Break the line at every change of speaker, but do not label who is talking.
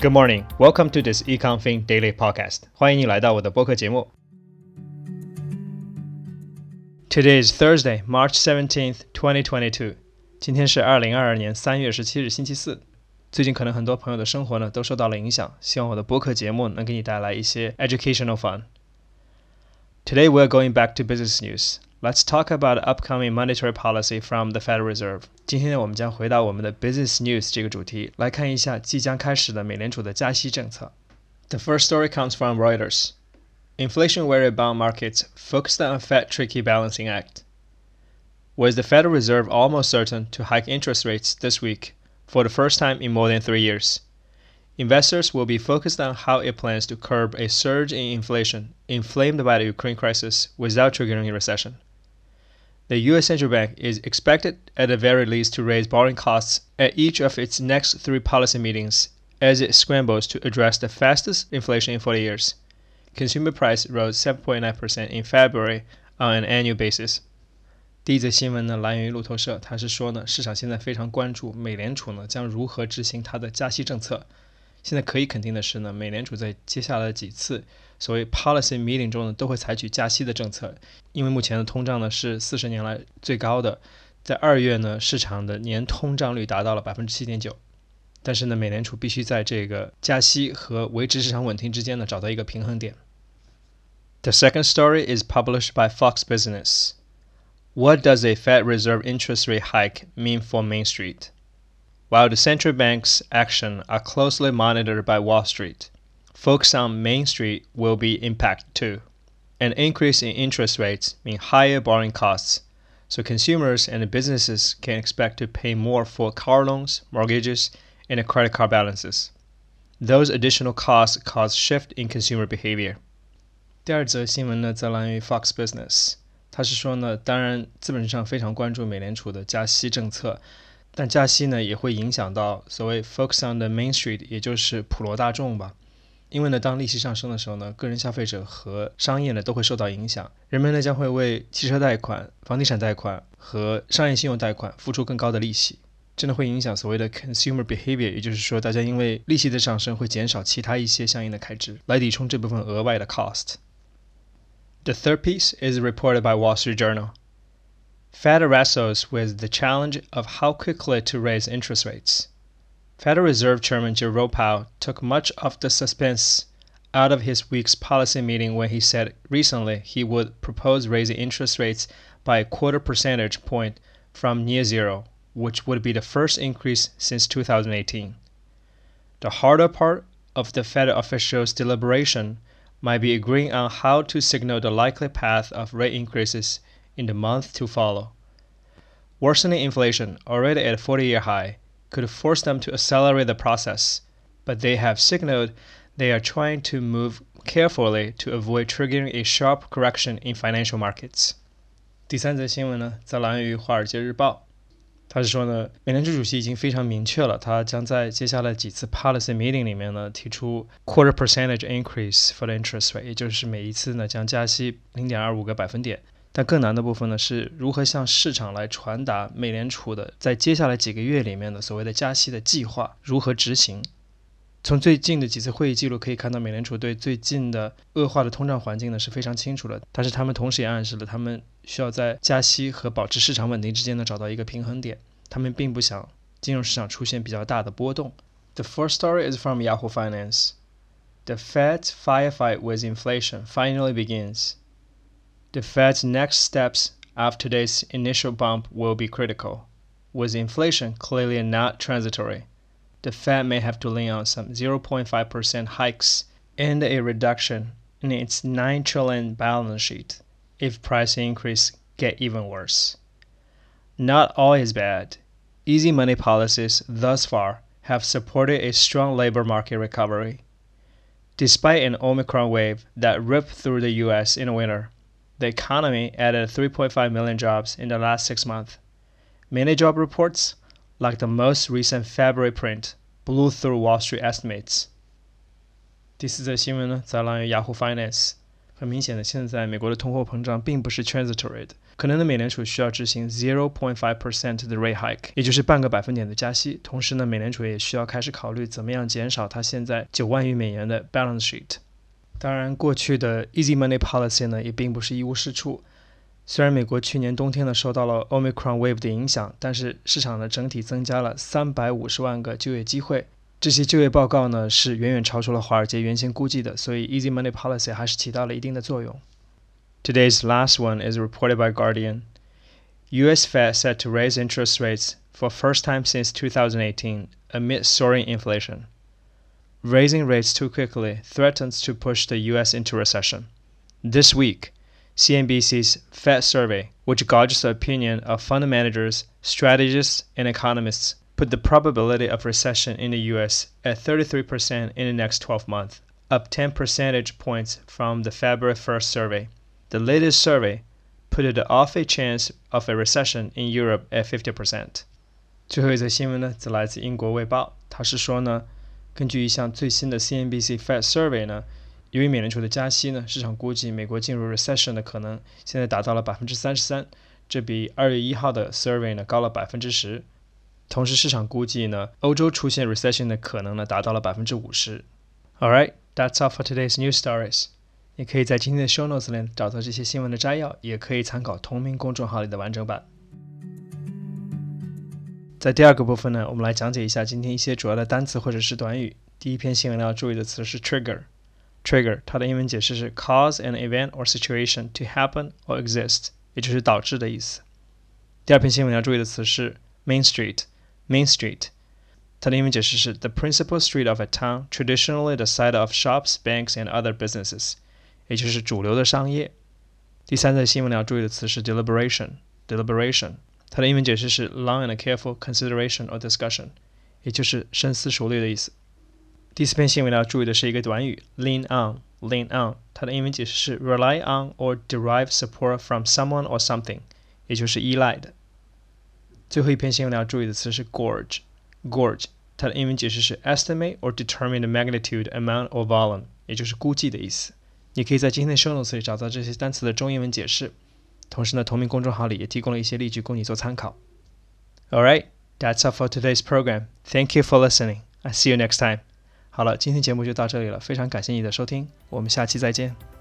Good morning. Welcome to this EconFin Daily Podcast. 欢迎你来到我的播客节目。Today is Thursday, March seventeenth, twenty twenty two. 今天是二零二二年三月十七日，星期四。最近可能很多朋友的生活呢都受到了影响，希望我的播客节目能给你带来一些 educational fun. Today we're going back to business news. Let's talk about upcoming monetary policy from the Federal Reserve. 今天呢，我们将回到我们的 business news 这个主题，来看一下即将开始的美联储的加息政策。The first story comes from Reuters. Inflation-worried bond markets focused on Fed tricky balancing act. Was the Federal Reserve almost certain to hike interest rates this week for the first time in more than three years? Investors will be focused on how it plans to curb a surge in inflation inflamed by the Ukraine crisis without triggering a recession. The U.S. Central Bank is expected, at the very least, to raise borrowing costs at each of its next three policy meetings as it scrambles to address the fastest inflation in 40 years. Consumer price rose 7.9% in February on an annual basis. 第一则新闻呢，来源于路透社，它是说呢，市场现在非常关注美联储呢将如何执行它的加息政策。 现在可以肯定的是呢，美联储在接下来几次所谓 policy meeting 中呢，都会采取加息的政策，因为目前的通胀呢是四十年来最高的，在二月呢，市场的年通胀率达到了百分之七点九，但是呢，美联储必须在这个加息和维持市场稳定之间呢找到一个平衡点。The second story is published by Fox Business. What does a Fed Reserve interest rate hike mean for Main Street? While the central bank's action are closely monitored by Wall Street, folks on Main Street will be impacted too. An increase in interest rates mean higher borrowing costs, so consumers and businesses can expect to pay more for car loans, mortgages, and credit card balances. Those additional costs cause shift in consumer behavior. 第二则新闻呢，则来源于 Fox Business。他是说呢，当然资本市场非常关注美联储的加息政策， 但加息呢也会影响到所谓 focus on the Main Street，也就是普罗大众吧。因为呢，当利息上升的时候呢，个人消费者和商业呢都会受到影响，人们呢将会为汽车贷款、房地产贷款和商业信用贷款付出更高的利息，真的会影响所谓的 consumer behavior，也就是说，大家因为利息的上升会减少其他一些相应的开支，来抵充这部分额外的 cost。The third piece is reported by Wall Street Journal. Fed wrestles with the challenge of how quickly to raise interest rates. Federal Reserve Chairman Jerome Powell took much of the suspense out of his week's policy meeting when he said recently he would propose raising interest rates by a quarter percentage point from near zero, which would be the first increase since 2018. The harder part of the Fed officials' deliberation might be agreeing on how to signal the likely path of rate increases in the month to follow. Worsening inflation, already at a 40 year high, could force them to accelerate the process, but they have signaled they are trying to move carefully to avoid triggering a sharp correction in financial markets. 第三则新闻呢，则来源于《华尔街日报》，他是说呢，美联储主席已经非常明确了，他将在接下来几次 policy meeting 里面呢，提出 quarter percentage increase for the interest rate，也就是每一次呢将加息零点二五个百分点。 但更难的部分呢，是如何向市场来传达美联储的在接下来几个月里面的所谓的加息的计划如何执行。从最近的几次会议记录可以看到，美联储对最近的恶化的通胀环境呢是非常清楚的，但是他们同时也暗示了他们需要在加息和保持市场稳定之间呢找到一个平衡点。他们并不想金融市场出现比较大的波动。The first story is from Yahoo Finance. The Fed firefight with inflation finally begins. The Fed's next steps after today's initial bump will be critical. With inflation clearly not transitory, the Fed may have to lean on some 0.5% hikes and a reduction in its 9 trillion balance sheet if price increases get even worse. Not all is bad. Easy money policies thus far have supported a strong labor market recovery. Despite an Omicron wave that ripped through the US in winter, the economy added 3.5 million jobs in the last six months. Many job reports, like the most recent February print, blew through Wall Street estimates. 第四则新闻呢，则来源于 Yahoo Finance。 很明显的，现在美国的通货膨胀并不是 transitory 的，可能呢，美联储需要执行 zero point five percent 的 rate hike，也就是半个百分点的加息。同时呢，美联储也需要开始考虑怎么样减少它现在九万亿美元的 balance sheet。 当然，过去的 easy money policy 呢，也并不是一无是处。虽然美国去年冬天呢受到了 Omicron wave 的影响，但是市场呢整体增加了三百五十万个就业机会。这些就业报告呢是远远超出了华尔街原先估计的，所以 easy money policy 还是起到了一定的作用。Today's last one is reported by Guardian. U.S. Fed set to raise interest rates for first time since 2018 amid soaring inflation. Raising rates too quickly threatens to push the U.S. into recession. This week, CNBC's Fed survey, which gauges the opinion of fund managers, strategists, and economists, put the probability of recession in the US at 33% in the next 12 months, up 10 percentage points from the February 1st survey. The latest survey put it off a chance of a recession in Europe at 50%. 最后一则新闻呢，则来自英国《卫报》，它是说呢， 根据一项最新的 CNBC Fed survey 呢，由于美联储的加息呢，市场估计美国进入 recession 的可能现在达到了百分之三十三，这比二月一号的 survey 呢高了百分之十。同时，市场估计呢，欧洲出现 recession 的可能呢达到了百分之五十。All right, that's all for today's news stories。你可以在今天的 show notes 里找到这些新闻的摘要，也可以参考同名公众号里的完整版。在第二个部分呢，我们来讲解一下今天一些主要的单词或者是短语。第一篇新闻要注意的词是 trigger。Trigger，它的英文解释是 cause an event or situation to happen or exist，也就是导致的意思。第二篇新闻要注意的词是 Main Street，Main Street，它的英文解释是 the principal street of a town, traditionally the site of shops, banks, and other businesses，也就是主流的商业。第三则新闻要注意的词是 deliberation，deliberation， 它的英文解释是 long and careful consideration or discussion，也就是深思熟虑的意思。第四篇新闻要注意的是一个短语 lean on。lean on，它的英文解释是 rely on or derive support from someone or something，也就是依赖的。最后一篇新闻要注意的词是 gauge。gauge，它的英文解释是 estimate or determine the magnitude, amount or volume，也就是估计的意思。你可以在今天的 show notes 里找到这些单词的中英文解释。同时呢，同名公众号里也提供了一些例句供你做参考。All right, that's all for today's program. Thank you for listening. I see you next time. 好了，今天节目就到这里了，非常感谢你的收听，我们下期再见。